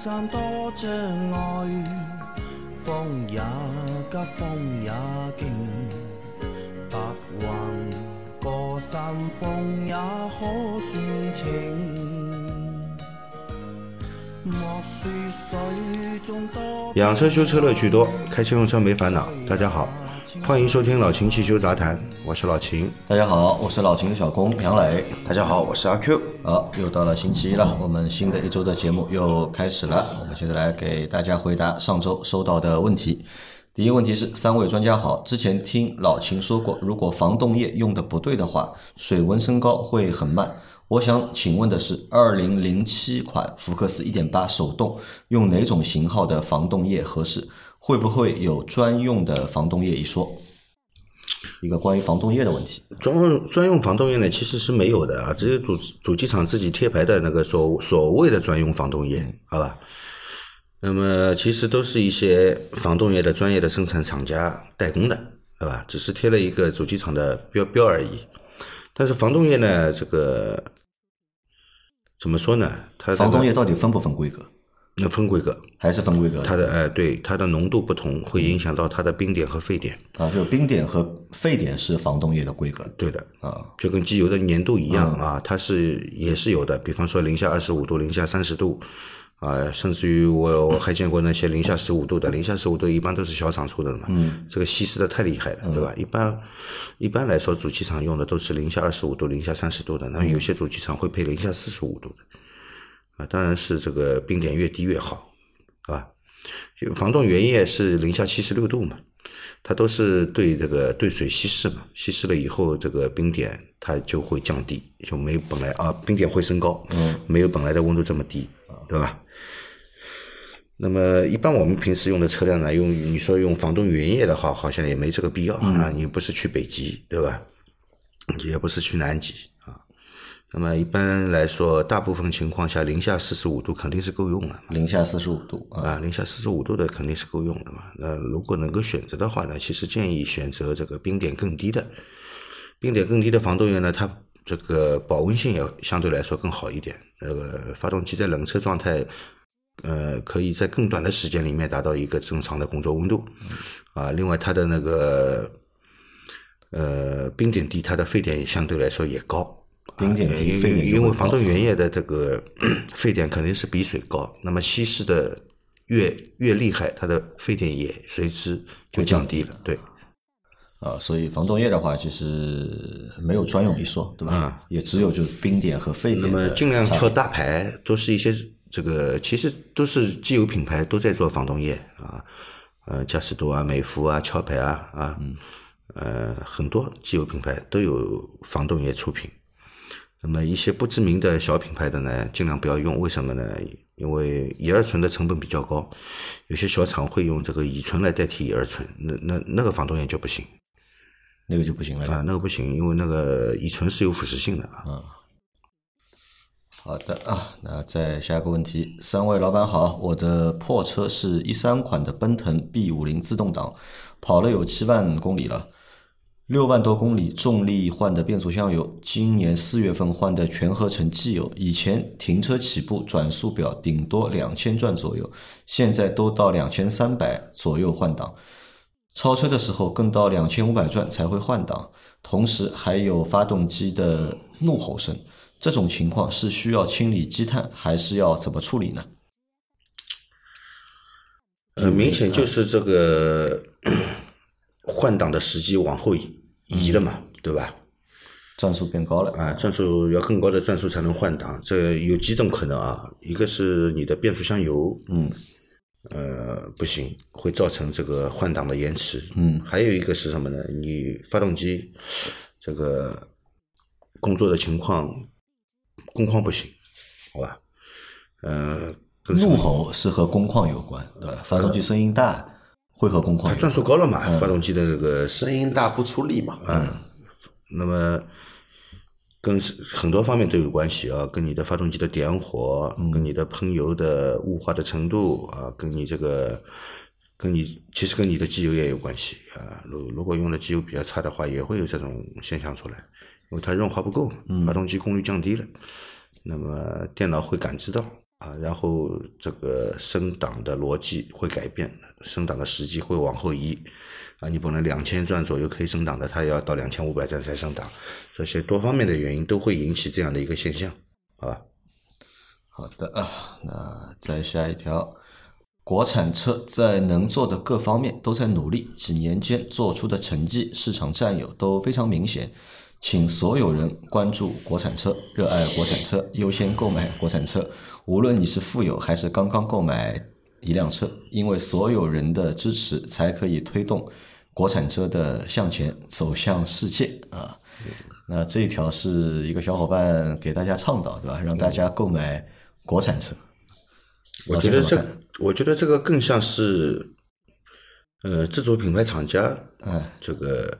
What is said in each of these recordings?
山多障碍，风也急，风也劲，白云过山峰也可算情。莫说水中多养车修车乐趣多，开车用车没烦恼。大家好，欢迎收听老秦汽修杂谈，我是老秦。大家好，我是老秦的小工杨磊。大家好，我是阿 Q。好，又到了星期一了，我们新的一周的节目又开始了。我们现在来给大家回答上周收到的问题。第一个问题是，三位专家好，之前听老秦说过，如果防冻液用的不对的话，水温升高会很慢。我想请问的是，二零零七款福克斯一点八手动用哪种型号的防冻液合适？会不会有专用的防冻液一说？一个关于防冻液的问题。专用专用防冻液呢，其实是没有的啊，只有主主机厂自己贴牌的那个所所谓的专用防冻液，好吧？那么其实都是一些防冻液的专业的生产厂家代工的，对吧？只是贴了一个主机厂的标标而已。但是防冻液呢，这个怎么说呢？它、这个防冻液到底分不分规格？那分规格，还是分规格？它的呃对它的浓度不同，会影响到它的冰点和沸点。啊，就冰点和沸点是防冻液的规格对的，啊。就跟机油的粘度一样啊，它是也是有的。比方说零下二十五度、零下三十度，啊，甚至于我我还见过那些零下十五度的，零下十五度一般都是小厂出的嘛，嗯，这个稀释的太厉害了，对吧？一般一般来说，主机厂用的都是零下二十五度、零下三十度的，那么有些主机厂会配零下四十五度的，啊，当然是这个冰点越低越好，是吧？就防冻原液是零下七十六度嘛，它都是对这个对水稀释嘛，稀释了以后，这个冰点它就会降低，就没本来啊冰点会升高，嗯，没有本来的温度这么低，对吧？那么一般我们平时用的车辆呢，用你说用防冻原液的话，好像也没这个必要啊，你不是去北极，对吧？也不是去南极啊。那么一般来说，大部分情况下，零下四十五度肯定是够用了。零下四十五度啊，啊，零下四十五度的肯定是够用的嘛。那如果能够选择的话呢，其实建议选择这个冰点更低的，冰点更低的防冻液呢，它这个保温性也相对来说更好一点。那个发动机在冷车状态，呃，可以在更短的时间里面达到一个正常的工作温度。啊，另外它的那个呃冰点低，它的沸点也相对来说也高。冰点低因沸点因为防冻原液的这个 沸点肯定是比水高，那么稀释的越越厉害，它的沸点也随之就降低了。对，啊，所以防冻液的话，其实没有专用一说，对吧？也只有就是冰点和沸点那么尽量挑大牌，都是一些这个其实都是机油品牌都在做防冻液啊，呃，嘉实多啊、美孚啊、壳牌啊啊，呃，很多机油品牌都有防冻液出品。那么一些不知名的小品牌的呢，尽量不要用。为什么呢？因为乙二醇的成本比较高，有些小厂会用这个乙醇来代替乙二醇，那那那个防冻液就不行那个就不行了。啊，那个不行，因为那个乙醇是有腐蚀性的啊。好的啊，那再下一个问题，三位老板好，我的破车是一三款的奔腾 B 五零自动挡，跑了有七万公里了，六万多公里，重力换的变速箱油，今年四月份换的全合成机油，以前停车起步转速表顶多两千转左右，现在都到两千三百左右换挡。超车的时候更到两千五百转才会换挡，同时还有发动机的怒吼声。这种情况是需要清理积碳，还是要怎么处理呢？呃，明显就是这个换挡的时机往后移移了嘛，对吧？转速变高了啊，转速要更高的转速才能换挡，这有几种可能啊？一个是你的变速箱油，嗯，呃，不行，会造成这个换挡的延迟，嗯，还有一个是什么呢？你发动机这个工作的情况，工况不行，好吧？呃，跟什么怒吼是和工况有关，对吧？发动机声音大会和工况它转。速高了嘛，发动机的这个声音大不出力嘛，嗯那么跟很多方面都有关系啊，跟你的发动机的点火，跟你的喷油的雾化的程度啊，跟你这个，跟你其实跟你的机油也有关系啊。如如果用的机油比较差的话，也会有这种现象出来，因为它润滑不够，发动机功率降低了。那么电脑会感知到啊，然后这个升档的逻辑会改变，升档的时机会往后移啊，你本来两千转左右可以升档的，它要到两千五百转才升档，这些多方面的原因都会引起这样的一个现象，好吧？好的啊，那再下一条，国产车在能做的各方面都在努力，几年间做出的成绩、市场占有都非常明显。请所有人关注国产车，热爱国产车，优先购买国产车。无论你是富有还是刚刚购买一辆车，因为所有人的支持，才可以推动国产车的向前走向世界啊。那这一条是一个小伙伴给大家倡导，对吧？让大家购买国产车。我觉得这我觉得这个更像是，呃，自主品牌厂家，嗯，这个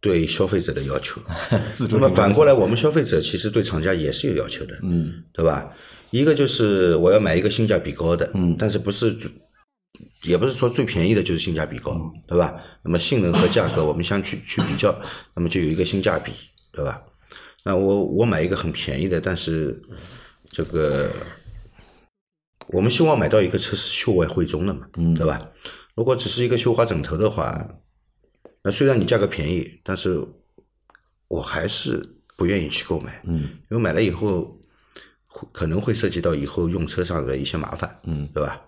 对消费者的要求。那么反过来，我们消费者其实对厂家也是有要求的，嗯对吧？一个就是我要买一个性价比高的，嗯但是不是最，也不是说最便宜的就是性价比高，对吧？那么性能和价格我们相去去比较，那么就有一个性价比，对吧？那我我买一个很便宜的，但是这个我们希望买到一个车是秀外慧中的嘛，嗯对吧？如果只是一个绣花枕头的话，那虽然你价格便宜，但是我还是不愿意去购买，嗯因为买了以后会可能会涉及到以后用车上的一些麻烦，嗯，对吧？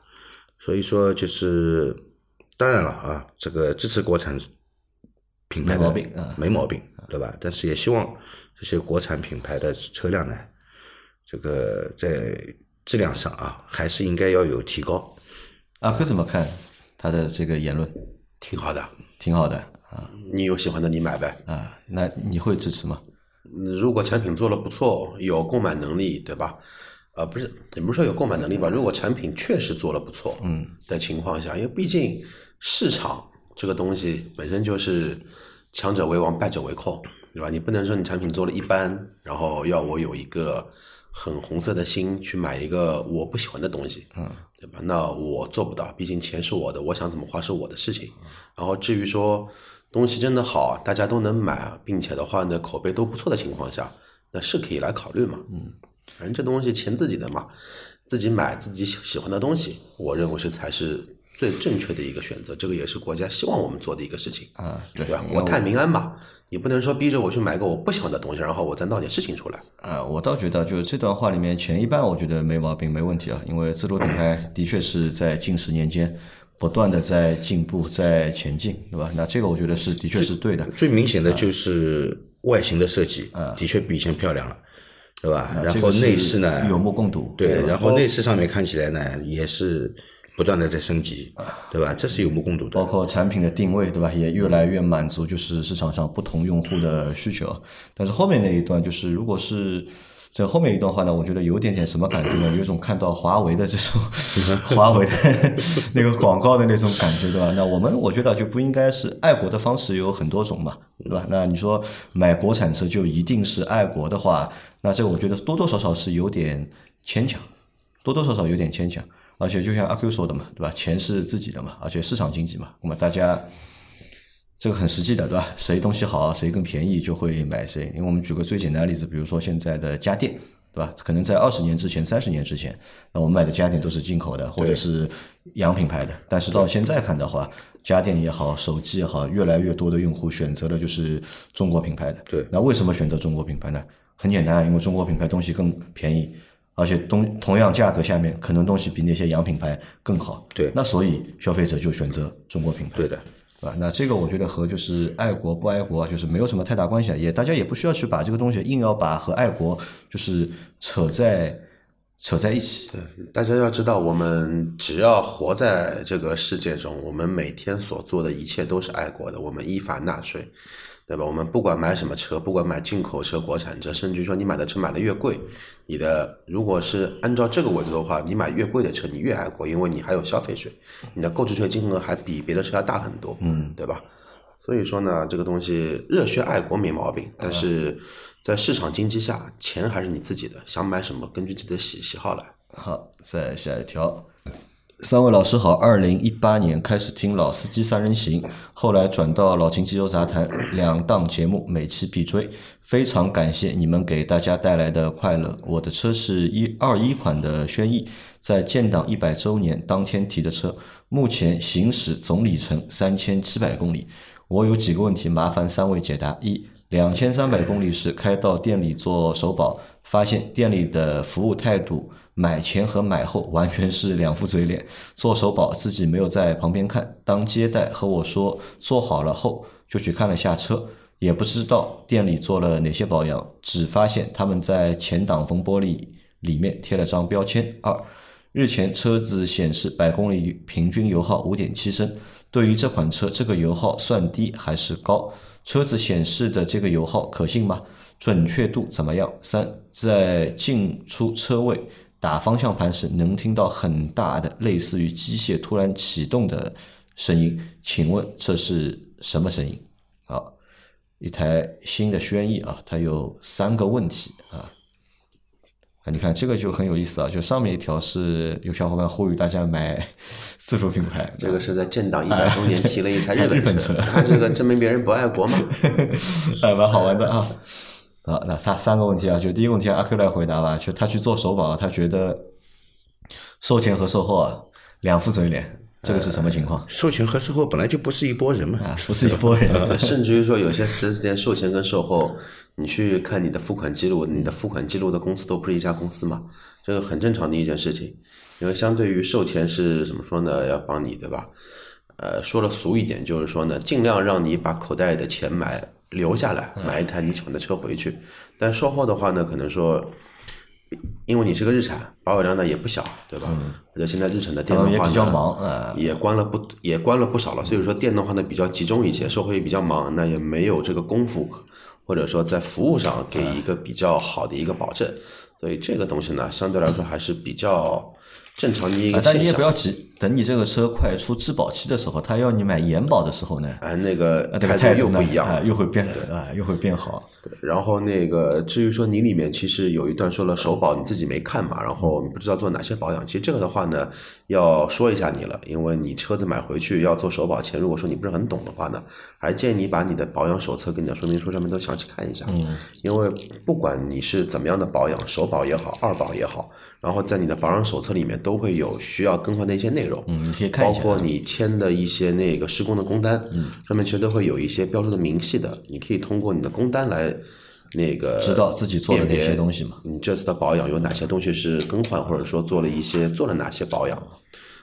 所以说就是，当然了啊，这个支持国产品牌的没毛病啊没毛病，对吧？但是也希望这些国产品牌的车辆呢，这个在质量上啊，还是应该要有提高。阿珂怎么看他的这个言论？挺好的。挺好的啊你有喜欢的你买呗。啊，那你会支持吗？嗯如果产品做的不错，有购买能力，对吧？呃，不是，也不是说有购买能力吧。如果产品确实做的不错，嗯的情况下，因为毕竟市场这个东西本身就是强者为王，败者为寇，对吧？你不能说你产品做的一般，然后要我有一个很红色的心去买一个我不喜欢的东西，嗯，对吧？那我做不到，毕竟钱是我的，我想怎么花是我的事情。然后至于说东西真的好，大家都能买，并且的话呢，口碑都不错的情况下，那是可以来考虑嘛。嗯，反正这东西钱自己的嘛，自己买自己喜喜欢的东西，我认为是才是最正确的一个选择。这个也是国家希望我们做的一个事情，啊，对对吧？国泰民安嘛，你不能说逼着我去买个我不喜欢的东西，然后我再闹点事情出来。啊，我倒觉得就是这段话里面前一半，我觉得没毛病，没问题啊。因为自主品牌的确是在近十年间不断的在进步，在前进，对吧？那这个我觉得是的确是对的。最明显的就是外形的设计，啊的确比以前漂亮了，对吧？然后内饰呢，有目共睹。对，吧然后内饰上面看起来呢，也是不断的在升级，对吧？这是有目共睹的包。括产品的定位，对吧？也越来越满足就是市场上不同用户的需求。但是后面那一段就是，如果是这后面一段话呢，我觉得有点点什么感觉呢？有一种看到华为的这种 华为的 那个广告的那种感觉，对吧？那我们我觉得就不应该是爱国的方式有很多种嘛，对吧？那你说买国产车就一定是爱国的话，那这个我觉得多多少少是有点牵强。多多少少有点牵强。而且就像阿 Q 说的嘛，对吧？钱是自己的嘛，而且市场经济嘛，那么大家这个很实际的，对吧？谁东西好，谁更便宜就会买谁。因为我们举个最简单的例子，比如说现在的家电，对吧？可能在二十年之前、三十年之前，那我们买的家电都是进口的或者是洋品牌的，但是到现在看的话，家电也好，手机也好，越来越多的用户选择的就是中国品牌的。对那为什么选择中国品牌呢？很简单，因为中国品牌东西更便宜，而且东同样价格下面，可能东西比那些洋品牌更好。对那所以消费者就选择中国品牌。对的，那这个我觉得和就是爱国不爱国就是没有什么太大关系啊，也大家也不需要去把这个东西硬要把和爱国就是扯在扯在一起。大家要知道，我们只要活在这个世界中，我们每天所做的一切都是爱国的。我们依法纳税，对吧？我们不管买什么车，不管买进口车、国产车，甚至于说你买的车买的越贵，你的如果是按照这个维度的话，你买越贵的车，你越爱国，因为你还有消费税，你的购置税金额还比别的车要大很多，嗯，对吧？所以说呢，这个东西热血爱国没毛病，但是在市场经济下，钱还是你自己的，想买什么根据自己的喜喜好来。好，再下一条，三位老师好，二零一八年开始听《老司机三人行》，后来转到《老秦机油杂谈》两档节目，每期必追。非常感谢你们给大家带来的快乐。我的车是一二一款的轩逸，在建党一百周年当天提的车，目前行驶总里程三千七百公里。我有几个问题，麻烦三位解答。一两千三百公里时开到店里做首保，发现店里的服务态度。买前和买后完全是两副嘴脸，做首保自己没有在旁边看，当接待和我说做好了后就去看了下车，也不知道店里做了哪些保养，只发现他们在前挡风玻璃里面贴了张标签。二日前车子显示百公里平均油耗五点七升，对于这款车这个油耗算低还是高？车子显示的这个油耗可信吗？准确度怎么样？三在进出车位。打方向盘时能听到很大的类似于机械突然启动的声音，请问这是什么声音？好，一台新的轩逸啊，它有三个问题啊。啊，你看这个就很有意思啊，就上面一条是有小伙伴呼吁大家买自主品牌，这个是在建党一百周年 提了一台日本车，他这个证明别人不爱国嘛？还 蛮好玩的啊。啊，那他三个问题啊，就第一个问题阿 Q 来回答吧。就他去做首保，他觉得售前和售后啊两副嘴脸，这个是什么情况？售前和售后本来就不是一拨人嘛，不是一拨人。甚至于说，有些四 S 店售前跟售后，你去看你的付款记录，你的付款记录的公司都不是一家公司嘛，这个很正常的一件事情。因为相对于售前是怎么说呢？要帮你对吧？呃，说的俗一点，就是说呢，尽量让你把口袋里的钱买。留下来买一台你喜欢的车回去，但售后的话呢，可能说，因为你是个日产，保有量呢也不小，对吧？而且现在日产的电动化呢也关了不也关了不少了，所以说电动化呢比较集中一些，售后也比较忙，那也没有这个功夫，或者说在服务上给一个比较好的一个保证，所以这个东西呢相对来说还是比较。正常的一个但你也不要急，等你这个车快出质保期的时候，他要你买延保的时候呢，啊，那个态度又不一样，又会变啊，又会变好。然后那个至于说你里面其实有一段说了首保，你自己没看嘛，然后不知道做哪些保养。其实这个的话呢，要说一下你了，因为你车子买回去要做首保前，如果说你不是很懂的话呢，还建议你把你的保养手册跟你的说明书上面都详细看一下。嗯，因为不管你是怎么样的保养，首保也好，二保也好。然后在你的保养手册里面都会有需要更换的一些内容，嗯，你可以看一下，包括你签的一些那个施工的工单，嗯，上面其实都会有一些标注的明细的，你可以通过你的工单来那个知道自己做了哪些东西嘛。你这次的保养有哪些东西是更换，或者说做了一些做了哪些保养？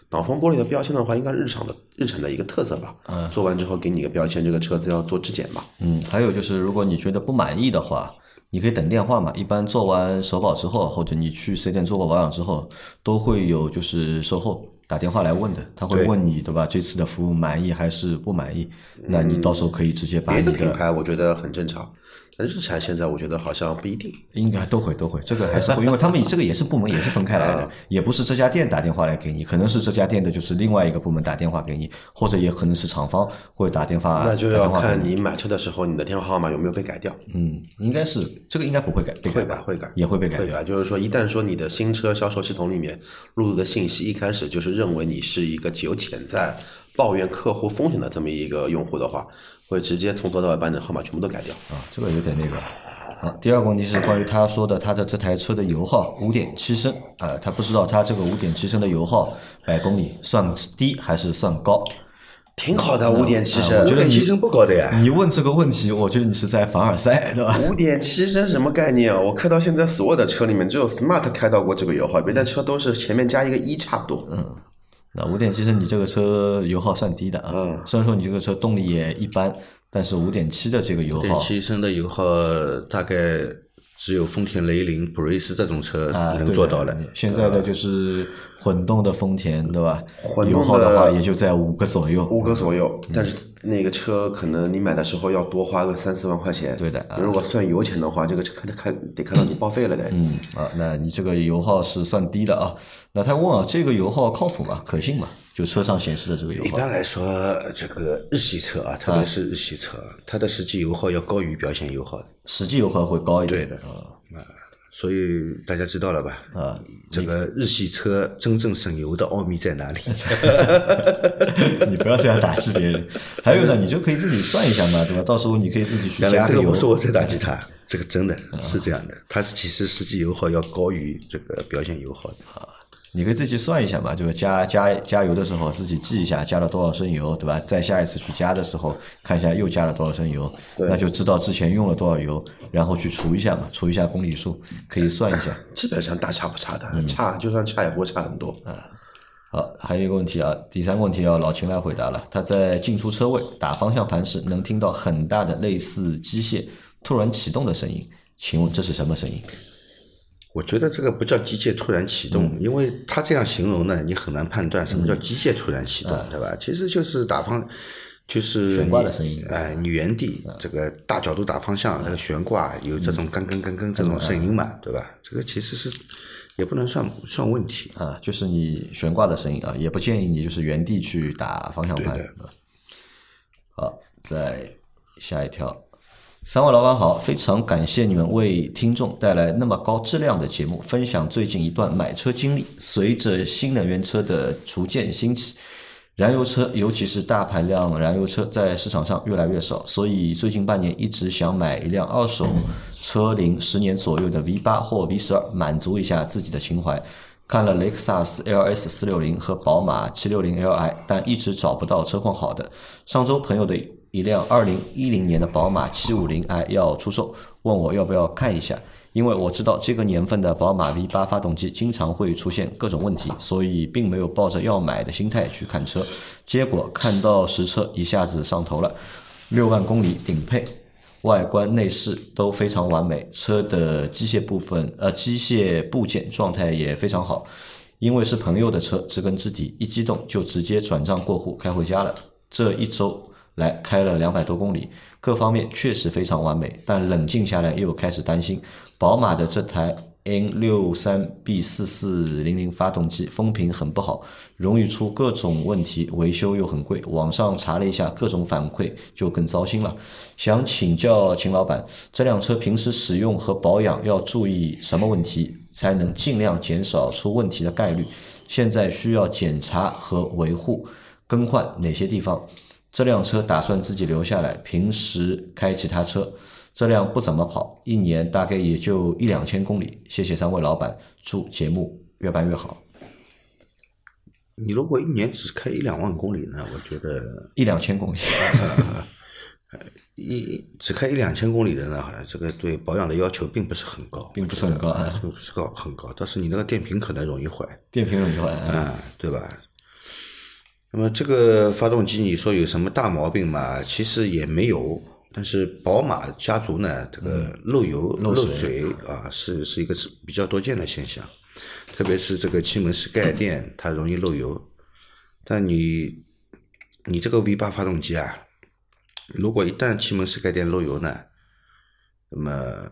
挡风玻璃的标签的话，应该日常的日常的一个特色吧。嗯，做完之后给你个标签，这个车子要做质检嘛。嗯，还有就是如果你觉得不满意的话。你可以等电话嘛？一般做完首保之后，或者你去四 S 店做过保养之后，都会有就是售后打电话来问的，他会问你对吧？这次的服务满意还是不满意？那你到时候可以直接把你的品牌，我觉得很正常。日产现在我觉得好像不一定，应该都会都会，这个还是会，因为他们这个也是部门也是分开来的，也不是这家店打电话来给你，可能是这家店的就是另外一个部门打电话给你，或者也可能是厂方会打电话。那就要看你买车的时候你的电话号码有没有被改掉。嗯，应该是这个应该不会改，会改会改也会被改。会改就是说，一旦说你的新车销售系统里面录入的信息一开始就是认为你是一个有潜在抱怨客户风险的这么一个用户的话，会直接从头到尾把你的号码全部都改掉。啊，这个有点那个。好，第二个问题是关于他说的他的这台车的油耗五点七升，啊，他不知道他这个五点七升的油耗百公里算低还是算高？挺好的，五点七升，五点七升不高的呀。你问这个问题，我觉得你是在凡尔赛，对吧？五点七升什么概念啊？我开到现在所有的车里面，只有 smart 开到过这个油耗，别的车都是前面加一个一差不多。嗯，那五点七升你这个车油耗算低的啊。嗯。虽然说你这个车动力也一般。但是五点七的这个油耗，五点七升的油耗大概只有丰田雷凌、普锐斯这种车能做到了。现在的就是混动的丰田，对吧？油耗的话也就在五个左右，五个左右。但是那个车可能你买的时候要多花个三四万块钱。对的，如果算油钱的话，这个车开开得看到你报废了的。嗯啊，那你这个油耗是算低的啊？那他问啊，这个油耗靠谱吗？可信吗？就车上显示的这个油耗，一般来说，这个日系车啊，特别是日系车，它的实际油耗要高于表现油耗的。实际油耗会高一点的啊。所以大家知道了吧？啊，这个日系车真正省油的奥秘在哪里？你不要这样打击别人。还有呢，你就可以自己算一下嘛，对吧？到时候你可以自己去加个油这个不。是我在打击他，这个真的是这样的。它其实实际油耗要高于这个表现油耗的。你可以自己算一下嘛，就是加加加油的时候自己记一下加了多少升油，对吧？再下一次去加的时候看一下又加了多少升油，那就知道之前用了多少油，然后去除一下嘛，除一下公里数，可以算一下。基本上大差不差的，差就算差也不会差很多啊。好，还有一个问题啊，第三个问题要老秦来回答了。他在进出车位打方向盘时，能听到很大的类似机械突然启动的声音，请问这是什么声音？我觉得这个不叫机械突然启嗯动，因为他这样形容呢，你很难判断什么叫机械突然启动，对吧？其实就是打方，就是悬挂的声音哎，你原地这个大角度打方向，那个悬挂有这种跟跟跟跟这种声音嘛，对吧？这个其实是也不能算算问题。啊，就是你悬挂的声音啊，也不建议你就是原地去打方向盘。好，再下一条。三位老板好，非常感谢你们为听众带来那么高质量的节目，分享最近一段买车经历。随着新能源车的逐渐兴起，燃油车，尤其是大排量燃油车，在市场上越来越少，所以最近半年一直想买一辆二手车龄十年左右的 V 八或 V 十二，满足一下自己的情怀。看了雷克萨斯 LS 四六零和宝马七六零 Li，但一直找不到车况好的。上周朋友的一辆二零一零年的宝马七五零 i 要出售，问我要不要看一下。因为我知道这个年份的宝马 V 八发动机经常会出现各种问题，所以并没有抱着要买的心态去看车。结果看到实车，一下子上头了，六万公里顶配，外观内饰都非常完美，车的机械部分呃机械部件状态也非常好。因为是朋友的车，知根知底，一激动就直接转账过户开回家了。这一周来开了两百多公里，各方面确实非常完美，但冷静下来又开始担心，宝马的这台 N 六三 B 四四零零发动机风评很不好，容易出各种问题，维修又很贵。网上查了一下各种反馈，就更糟心了。想请教秦老板，这辆车平时使用和保养要注意什么问题，才能尽量减少出问题的概率？现在需要检查和维护，更换哪些地方？这辆车打算自己留下来，平时开其他车。这辆不怎么跑，一年大概也就一两千公里。谢谢三位老板，祝节目越办越好。你如果一年只开一两万公里呢，我觉得一两千公里，一只开一两千公里的呢，好像这个对保养的要求并不是很高，并不是很高啊并不是高很高，但是你那个电瓶可能容易坏，电瓶容易坏啊。啊，对吧？那么这个发动机，你说有什么大毛病嘛？其实也没有。但是宝马家族呢，这个漏油、漏水水啊，是是一个是比较多见的现象，特别是这个气门室盖垫，它容易漏油。但你你这个 V 八发动机啊，如果一旦气门室盖垫漏油呢，那么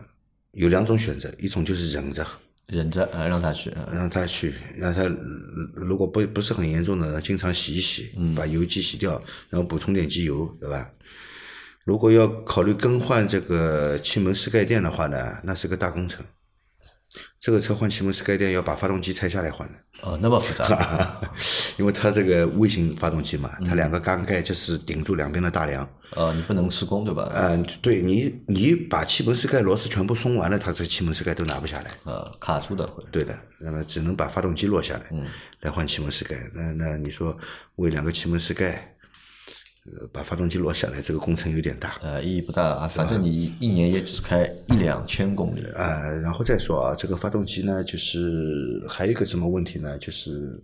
有两种选择，一种就是忍着，忍着呃，让他去啊。让他去，让他如果不不是很严重的，经常洗一洗，把油机洗掉，然后补充点机油，对吧？如果要考虑更换这个气门室盖垫的话呢，那是个大工程。这个车换气门室盖垫要把发动机拆下来换的，哦，那么复杂 因为它这个微型发动机嘛，它两个缸盖就是顶住两边的大梁。啊，你不能施工对吧？嗯，对你，你把气门室盖螺丝全部松完了，它这气门室盖都拿不下来。呃，卡住的会。对的，那么只能把发动机落下来，嗯来换气门室盖。那那你说为两个气门室盖，呃，把发动机落下来，这个工程有点大。呃，意义不大啊，反正你一年也只开一两千公里。啊、然后再说啊，这个发动机呢，就是还有一个什么问题呢？就是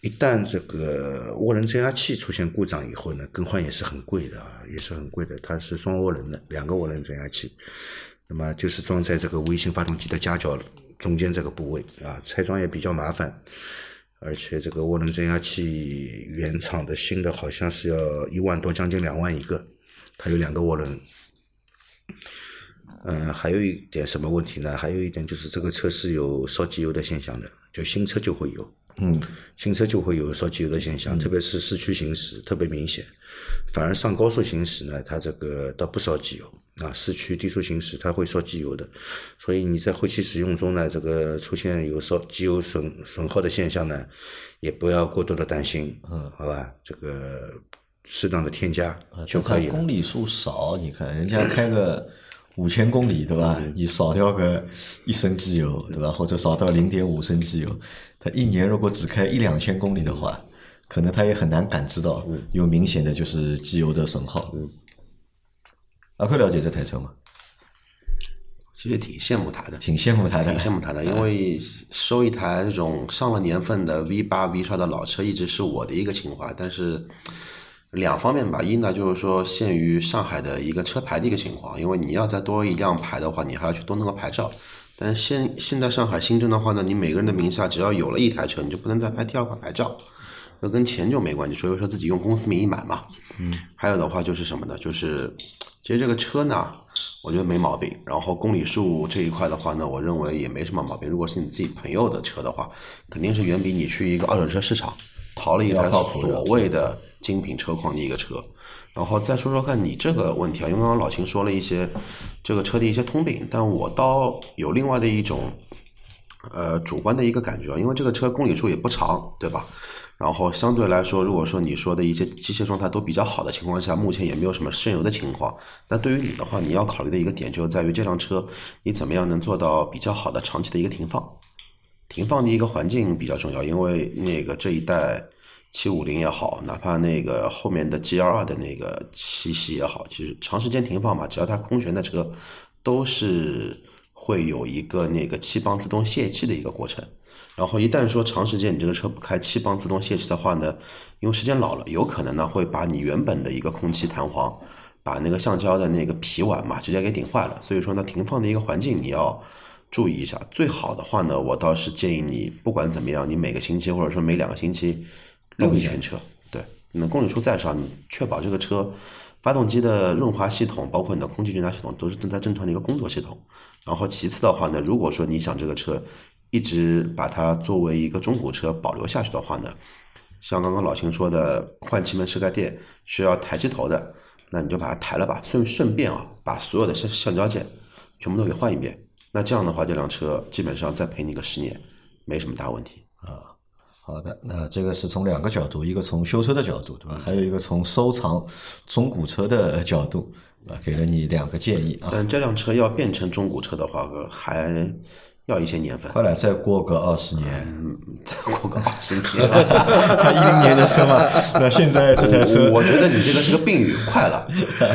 一旦这个涡轮增压器出现故障以后呢，更换也是很贵的啊，也是很贵的。它是双涡轮的，两个涡轮增压器，那么就是装在这个微型发动机的夹角中间这个部位啊，拆装也比较麻烦。而且这个涡轮增压器原厂的新的好像是要一万多，将近两万一个，它有两个涡轮。嗯，还有一点什么问题呢？还有一点就是这个车是有烧机油的现象的，就新车就会有。嗯，新车就会有烧机油的现象，特别是市区行驶特别明显。反而上高速行驶呢，它这个倒不烧机油啊，市区低速行驶它会烧机油的。所以你在后期使用中呢，这个出现有烧机油损损耗的现象呢，也不要过多的担心，嗯，好吧，这个适当的添加就可以了。公里数少，你看人家开个五千公里，对吧？你少掉个一升机油，对吧？或者少掉零点五升机油，他一年如果只开一两千公里的话，可能他也很难感知到有明显的就是机油的损耗。阿克了解这台车吗？其实挺羡慕他的，挺羡慕他的，挺羡慕他的，因为收一台这种上了年份的 V 八 V 叉的老车，一直是我的一个情怀。但是两方面吧，一呢就是说限于上海的一个车牌的一个情况，因为你要再多一辆牌的话，你还要去多弄个牌照。但是现现在上海新政的话呢，你每个人的名下只要有了一台车，你就不能再拍第二块牌照，那跟钱就没关系，所以说自己用公司名义买嘛。嗯，还有的话就是什么呢？就是其实这个车呢。我觉得没毛病，然后公里数这一块的话呢，我认为也没什么毛病。如果是你自己朋友的车的话，肯定是远比你去一个二手车市场淘了一台所谓的精品车况的一个车。然后再说说看你这个问题啊，因为刚刚老秦说了一些这个车的一些通病，但我倒有另外的一种呃主观的一个感觉，因为这个车公里数也不长，对吧？然后相对来说，如果说你说的一些机械状态都比较好的情况下，目前也没有什么渗油的情况。那对于你的话，你要考虑的一个点就在于这辆车你怎么样能做到比较好的长期的一个停放，停放的一个环境比较重要。因为那个这一代七五零也好，哪怕那个后面的 G L 二的那个七系也好，其实长时间停放嘛，只要它空悬的车，都是会有一个那个气泵自动泄气的一个过程。然后一旦说长时间你这个车不开气泵自动泄气的话呢，因为时间老了，有可能呢会把你原本的一个空气弹簧，把那个橡胶的那个皮碗嘛直接给顶坏了。所以说呢，停放的一个环境你要注意一下。最好的话呢，我倒是建议你不管怎么样，你每个星期或者说每两个星期溜一全车。对，你们公里数再少，你确保这个车发动机的润滑系统，包括你的空气悬架系统都是正在正常的一个工作系统。然后其次的话呢，如果说你想这个车。一直把它作为一个中古车保留下去的话呢，像刚刚老秦说的换气门室盖垫需要抬机头的，那你就把它抬了吧，顺顺便啊把所有的橡橡胶件全部都给换一遍。那这样的话，这辆车基本上再赔你个十年，没什么大问题啊。好的，那这个是从两个角度，一个从修车的角度，对吧？还有一个从收藏中古车的角度，啊，给了你两个建议啊。但这辆车要变成中古车的话，还。要一些年份，快来，再过个二十年，再过个二十年，他一零年的车嘛，那现在这台车，我觉得你这个是个病语，快了，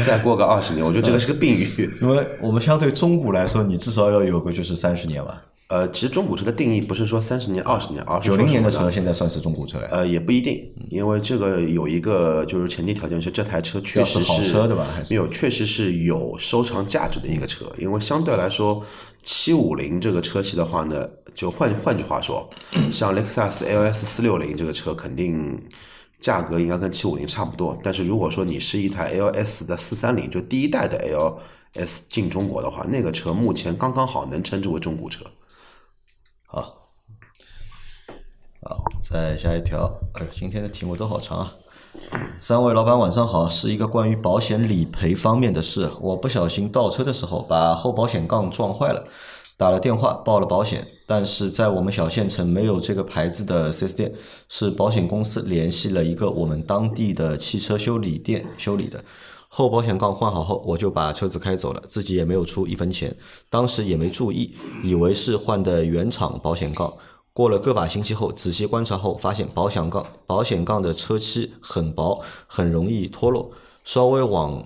再过个二十年，我觉得这个是个病语，因为我们相对中古来说，你至少要有个就是三十年吧。呃，其实中古车的定义不是说三十年、二十年，而是九零年的车现在算是中古车呀。呃，也不一定，因为这个有一个就是前提条件是这台车确实是好车对吧？没有，确实是有收藏价值的一个车。因为相对来说，七五零这个车系的话呢，就换换句话说，像雷克萨斯 LS 四六零这个车肯定价格应该跟七五零差不多。但是如果说你是一台 LS 的四三零，就第一代的 LS 进中国的话，那个车目前刚刚好能称之为中古车。好，好，再下一条。哎，今天的题目都好长啊！三位老板晚上好，是一个关于保险理赔方面的事。我不小心倒车的时候把后保险杠撞坏了，打了电话报了保险，但是在我们小县城没有这个牌子的四 S 店，是保险公司联系了一个我们当地的汽车修理店修理的。后保险杠换好后，我就把车子开走了，自己也没有出一分钱。当时也没注意，以为是换的原厂保险杠。过了个把星期后，仔细观察后，发现保险杠保险杠的车漆很薄，很容易脱落，稍微往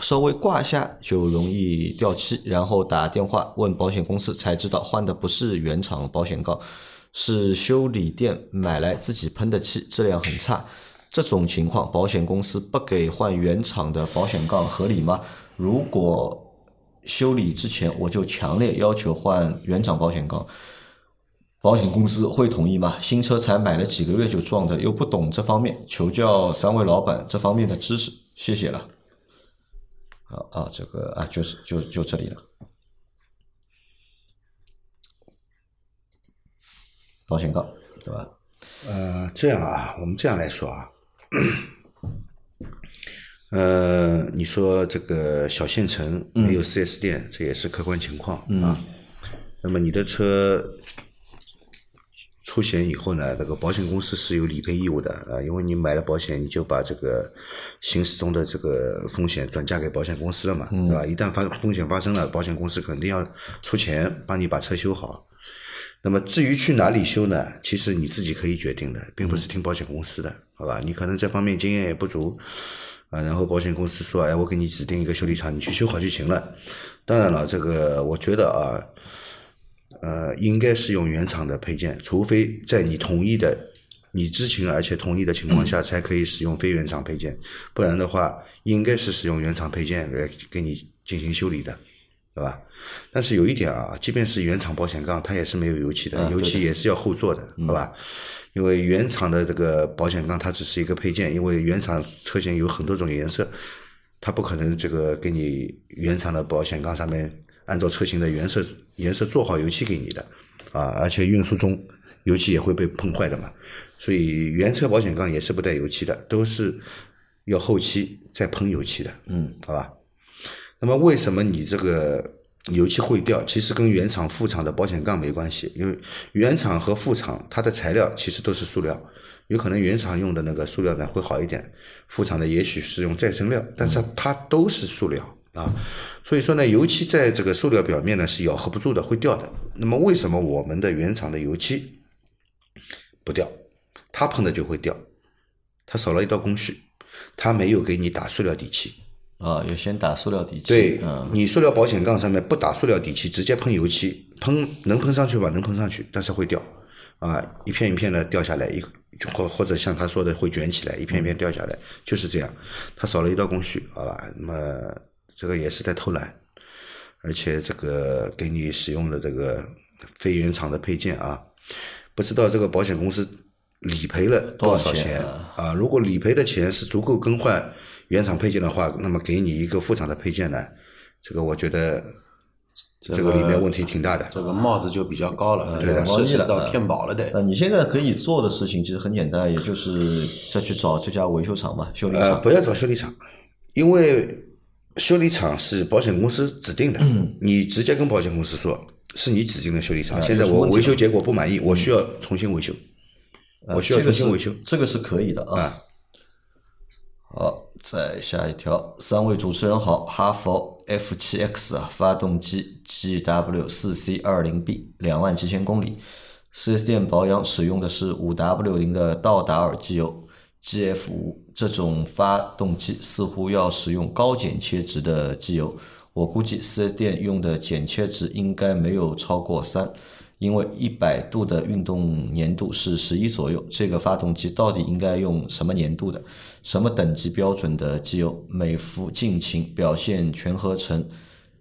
稍微挂下就容易掉漆。然后打电话问保险公司，才知道换的不是原厂保险杠，是修理店买来自己喷的漆，质量很差。这种情况，保险公司不给换原厂的保险杠合理吗？如果修理之前我就强烈要求换原厂保险杠，保险公司会同意吗？新车才买了几个月就撞的，又不懂这方面，求教三位老板这方面的知识，谢谢了。好啊，这个啊，就是就就这里了，保险杠，对吧？呃，这样啊，我们这样来说啊，呃，你说这个小县城没有 4S 店，这也是客观情况啊。那么你的车出险以后呢，那个保险公司是有理赔义务的啊，因为你买了保险，你就把这个行驶中的这个风险转嫁给保险公司了嘛，对吧？一旦发风险发生了，保险公司肯定要出钱帮你把车修好。那么至于去哪里修呢？其实你自己可以决定的，并不是听保险公司的，好吧？你可能这方面经验也不足啊，然后保险公司说，哎，我给你指定一个修理厂，你去修好就行了。当然了，这个我觉得啊，呃，应该是用原厂的配件，除非在你同意的、你知情而且同意的情况下，才可以使用非原厂配件，不然的话，应该是使用原厂配件来给你进行修理的。对吧？但是有一点啊，即便是原厂保险杠，它也是没有油漆的，油漆也是要后做的，好吧？因为原厂的这个保险杠它只是一个配件，因为原厂车型有很多种颜色，它不可能这个给你原厂的保险杠上面按照车型的原色颜色做好油漆给你的啊，而且运输中油漆也会被碰坏的嘛，所以原车保险杠也是不带油漆的，都是要后期再喷油漆的，嗯，好吧？那么为什么你这个油漆会掉？其实跟原厂、副厂的保险杠没关系，因为原厂和副厂它的材料其实都是塑料，有可能原厂用的那个塑料呢会好一点，副厂的也许是用再生料，但是它都是塑料啊，所以说呢，油漆在这个塑料表面呢是咬合不住的，会掉的。那么为什么我们的原厂的油漆不掉？它喷的就会掉，它少了一道工序，它没有给你打塑料底漆。啊，要先打塑料底漆。对，嗯，你塑料保险杠上面不打塑料底漆，直接喷油漆，喷能喷上去吧？能喷上去，但是会掉，啊，一片一片的掉下来，一或或者像他说的会卷起来，一片一片掉下来，就是这样。它少了一道工序，好吧？那么这个也是在偷懒，而且这个给你使用的这个非原厂的配件啊，不知道这个保险公司理赔了多少钱啊？如果理赔的钱是足够更换。原厂配件的话，那么给你一个副厂的配件呢，这个我觉得这个里面问题挺大的。这个帽子就比较高了，对的涉及到骗保了得。呃，你现在可以做的事情其实很简单，也就是再去找这家维修厂嘛，修理呃，厂。不要找修理厂，因为修理厂是保险公司指定的，你直接跟保险公司说是你指定的修理厂，现在我维修结果不满意，我需要重新维修，呃我需要重新维修。这个是可以的啊。啊，好，再下一条，三位主持人好，哈佛 F 七 X 啊，发动机 GW 四 C 二零 B，两万七千公里，四 S 店保养使用的是五 W 零的道达尔机油 GF 五，这种发动机似乎要使用高剪切值的机油，我估计四 S 店用的剪切值应该没有超过三。因为一百度的运动粘度是十一左右，这个发动机到底应该用什么粘度的？什么等级标准的机油？美孚劲擎表现全合成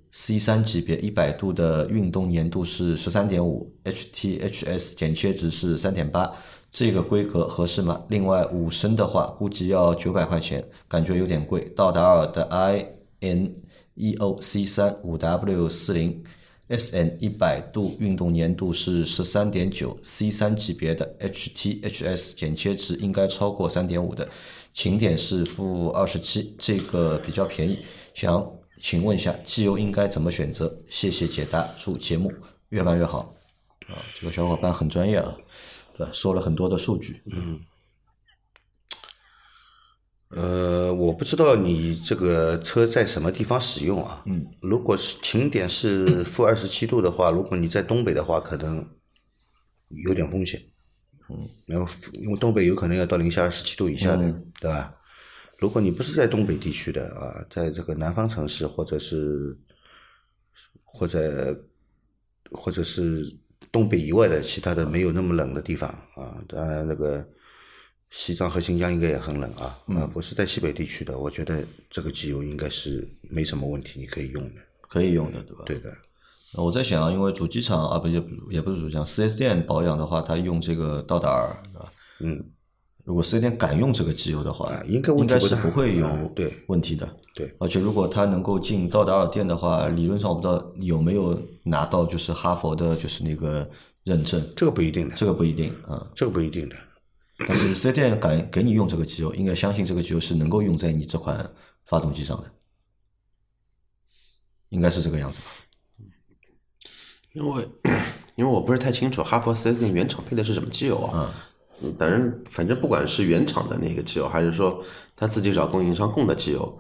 C 三级别，一百度的运动粘度是十三点五，HTHS 剪切值是三点八，这个规格合适吗？另外五升的话，估计要九百块钱，感觉有点贵。道达尔的 IN EO C 三五 W 四零。S N 一百度运动粘度是十三点九，C 三级别的 H T H S 剪切值应该超过三点五的，请点是负二十七，这个比较便宜。想请问一下，机油应该怎么选择？谢谢解答，祝节目越办越好。啊，这个小伙伴很专业啊，对吧？说了很多的数据。嗯呃，我不知道你这个车在什么地方使用啊？嗯，如果是晴点是负二十七度的话，如果你在东北的话，可能有点风险。嗯，然后因为东北有可能要到零下二十七度以下的，对吧？如果你不是在东北地区的啊，在这个南方城市或者是或者或者是东北以外的其他的没有那么冷的地方啊，当然那个。西藏和新疆应该也很冷啊，啊，不是在西北地区的，我觉得这个机油应该是没什么问题，你可以用的。可以用的，对吧？对的，那我在想，因为主机厂啊，不也也不是主机厂，四 S 店保养的话，它用这个道达尔，对吧？嗯，如果四 S 店敢用这个机油的话，啊应该应该是不会有嗯对问题的。对，而且如果他能够进道达尔店的话，理论上我不知道有没有拿到就是哈佛的，就是那个认证，这个不一定的，这个不一定啊。这个不一定的。但是四 S 店敢给你用这个机油，应该相信这个机油是能够用在你这款发动机上的，应该是这个样子吧？因为 因为我不是太清楚哈佛四 S 店原厂配的是什么机油啊。嗯，反正反正不管是原厂的那个机油，还是说他自己找供应商供的机油，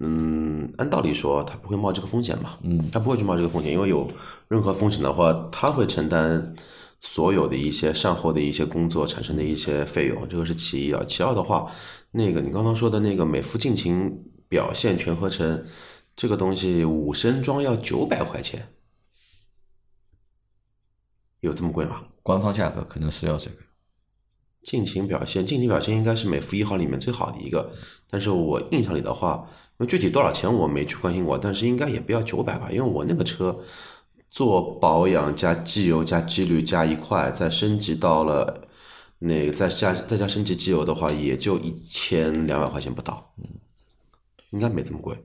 嗯，按道理说他不会冒这个风险嘛。嗯，他不会去冒这个风险，因为有任何风险的话，他会承担所有的一些善后的一些工作产生的一些费用，这个是其一啊。其二的话，那个你刚刚说的那个美孚尽情表现全合成这个东西，五升装要九百块钱。有这么贵吗？官方价格可能是要这个。尽情表现，尽情表现应该是美孚一号里面最好的一个，但是我印象里的话，因为具体多少钱我没去关心过，但是应该也不要九百吧，因为我那个车做保养加机油加机滤加一块，再升级到了那个再加再加升级机油的话，也就一千两百块钱不到，嗯，应该没这么贵。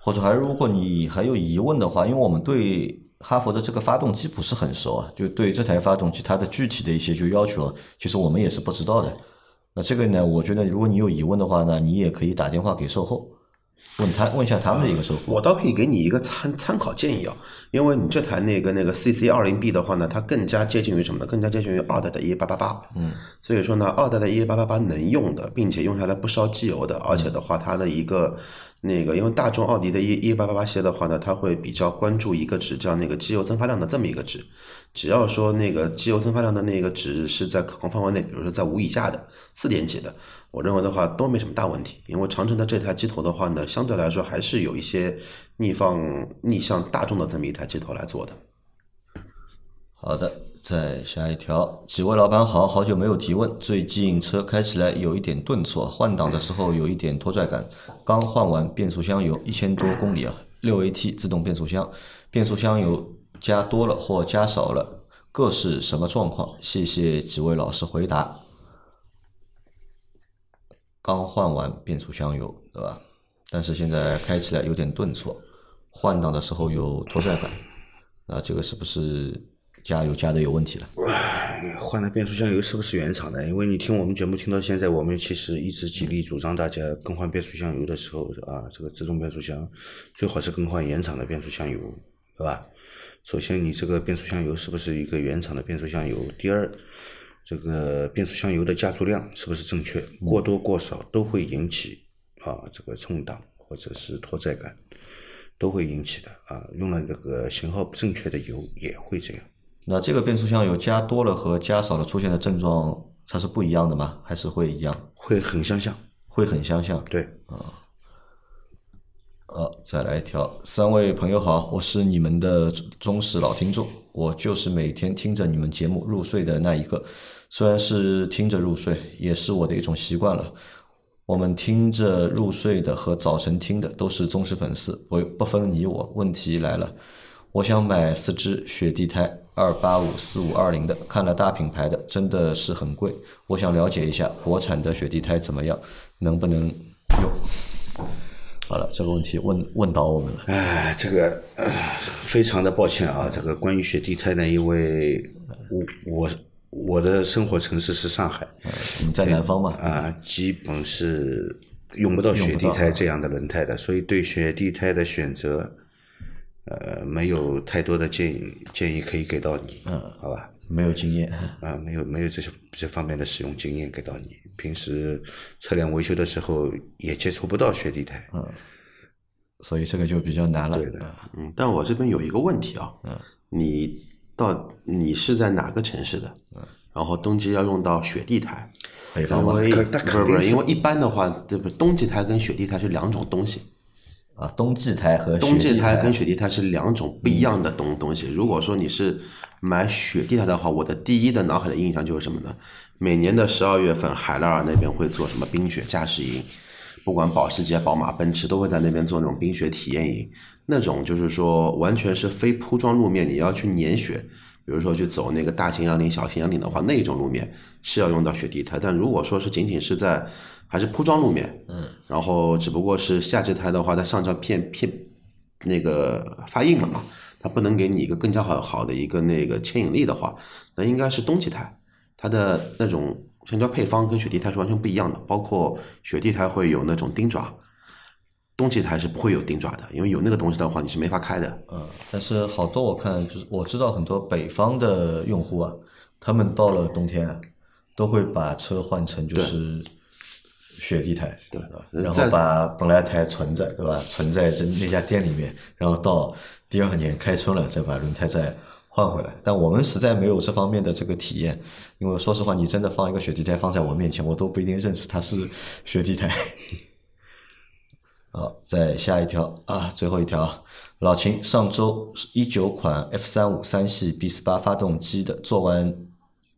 或者还如果你还有疑问的话，因为我们对。哈佛的这个发动机不是很熟啊，就对这台发动机它的具体的一些就要求，其实我们也是不知道的。那这个呢，我觉得如果你有疑问的话呢，你也可以打电话给售后，问他问一下他们的一个收获。我倒可以给你一个参参考建议啊，因为你这台那个那个 CC 二零 B 的话呢，它更加接近于什么呢？更加接近于二代的 EA 八八八。嗯，所以说呢，二代的 EA 八八八能用的，并且用下来不烧机油的，而且的话，它的一个。那个，因为大众奥迪的 E E 八八八系列的话呢，它会比较关注一个值，叫那个机油蒸发量的这么一个值。只要说那个机油蒸发量的那个值是在可控范围内，比如说在五以下的四点几的，我认为的话都没什么大问题。因为长城的这台机头的话呢，相对来说还是有一些逆放逆向大众的这么一台机头来做的。好的，再下一条，几位老板好，好久没有提问。最近车开起来有一点顿挫，换挡的时候有一点拖拽感。刚换完变速箱油，一千多公里啊，六 AT 自动变速箱，变速箱油加多了或加少了，各是什么状况？谢谢几位老师回答。刚换完变速箱油，对吧？但是现在开起来有点顿挫，换挡的时候有拖拽感，那这个是不是？加油加的有问题了，换了变速箱油是不是原厂的？因为你听我们节目听到现在，我们其实一直极力主张大家更换变速箱油的时候啊，这个自动变速箱最好是更换原厂的变速箱油，对吧？首先你这个变速箱油是不是一个原厂的变速箱油？第二，这个变速箱油的加注量是不是正确？过多过少都会引起啊这个冲挡或者是拖载感，都会引起的啊。用了这个型号不正确的油也会这样。那这个变速箱油加多了和加少了出现的症状，它是不一样的吗？还是会一样？会很相像，会很相像。对，啊，呃，再来一条。三位朋友好，我是你们的忠实老听众，我就是每天听着你们节目入睡的那一个。虽然是听着入睡，也是我的一种习惯了。我们听着入睡的和早晨听的都是忠实粉丝，不不分你我。问题来了，我想买四只雪地胎。二八五四五二零的，看了大品牌的真的是很贵。我想了解一下国产的雪地胎怎么样，能不能用？好了，这个问题问问到我们了。哎，这个非常的抱歉啊，这个关于雪地胎呢，因为我我我的生活城市是上海，你在南方嘛？啊，基本是用不到雪地胎这样的轮胎的，所以对雪地胎的选择。呃，没有太多的建议建议可以给到你，嗯，好吧，没有经验。啊，没有没有这些这方面的使用经验给到你，平时车辆维修的时候也接触不到雪地胎，嗯，所以这个就比较难了，对的，嗯，但我这边有一个问题啊，嗯，你到你是在哪个城市的？嗯，然后冬季要用到雪地胎，北方吗？不是不是，因为一般的话，这不冬季胎跟雪地胎是两种东西。啊，冬季胎和冬季胎跟雪地胎是两种不一样的东东西。如果说你是买雪地胎的话，我的第一的脑海的印象就是什么呢？每年的十二月份，海拉尔那边会做什么冰雪驾驶营？不管保时捷、宝马、奔驰都会在那边做那种冰雪体验营。那种就是说完全是非铺装路面，你要去碾雪，比如说去走那个大兴安岭、小兴安岭的话，那一种路面是要用到雪地胎。但如果说是仅仅是在还是铺装路面，嗯，然后只不过是夏季胎的话，它上胶片片那个发硬了嘛，它不能给你一个更加好好的一个那个牵引力的话，那应该是冬季胎，它的那种橡胶配方跟雪地胎是完全不一样的，包括雪地胎会有那种钉爪，冬季胎是不会有钉爪的，因为有那个东西的话你是没法开的。嗯，但是好多我看就是我知道很多北方的用户啊，他们到了冬天啊，都会把车换成就是雪地胎，对吧？然后把本来胎存在，对吧？存在这那家店里面，然后到第二年开春了再把轮胎再换回来。但我们实在没有这方面的这个体验，因为说实话，你真的放一个雪地胎放在我面前，我都不一定认识它是雪地胎。好，再下一条。啊，最后一条，老秦上周一九款 F 三五三系 B 四八发动机的做完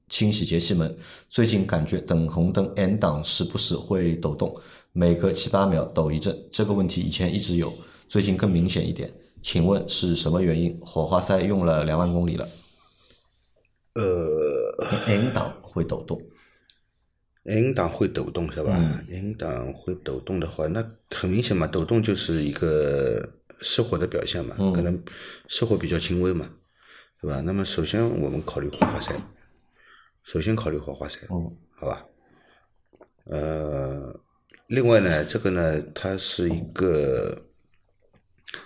清洗节气门，最近感觉等红灯 N 档时不时会抖动，每隔七八秒抖一阵，这个问题以前一直有，最近更明显一点，请问是什么原因？火花塞用了两万公里了，呃，N 档会抖动，N 档会抖动是吧、n 档会抖动的话，那很明显嘛，抖动就是一个失火的表现嘛，可能失火比较轻微嘛，对吧？那么首先我们考虑火花塞，首先考虑火花塞，嗯好吧？呃，另外呢，这个呢，它是一个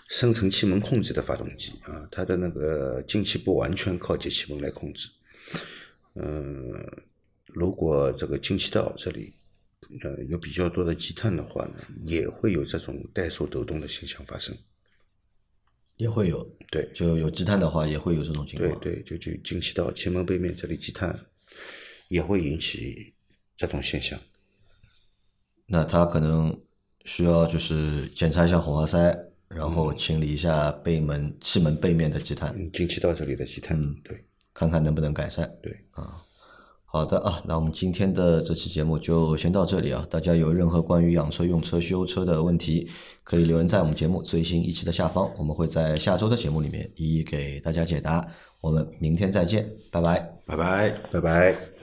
深层气门控制的发动机啊，它的那个进气不完全靠节气门来控制。嗯、如果这个进气道这里呃有比较多的积碳的话呢，也会有这种怠速抖动的现象发生。也会有，对就有积碳的话也会有这种情况，对对，就就进气道气门背面这里积碳，也会引起这种现象。那他可能需要就是检查一下火花塞，然后清理一下背门气门背面的积碳，嗯，进气道这里的积碳，对看看能不能改善。对。好的啊，那我们今天的这期节目就先到这里啊。大家有任何关于养车、用车、修车的问题，可以留言在我们节目最新一期的下方，我们会在下周的节目里面一一给大家解答。我们明天再见，拜拜。拜拜。拜拜。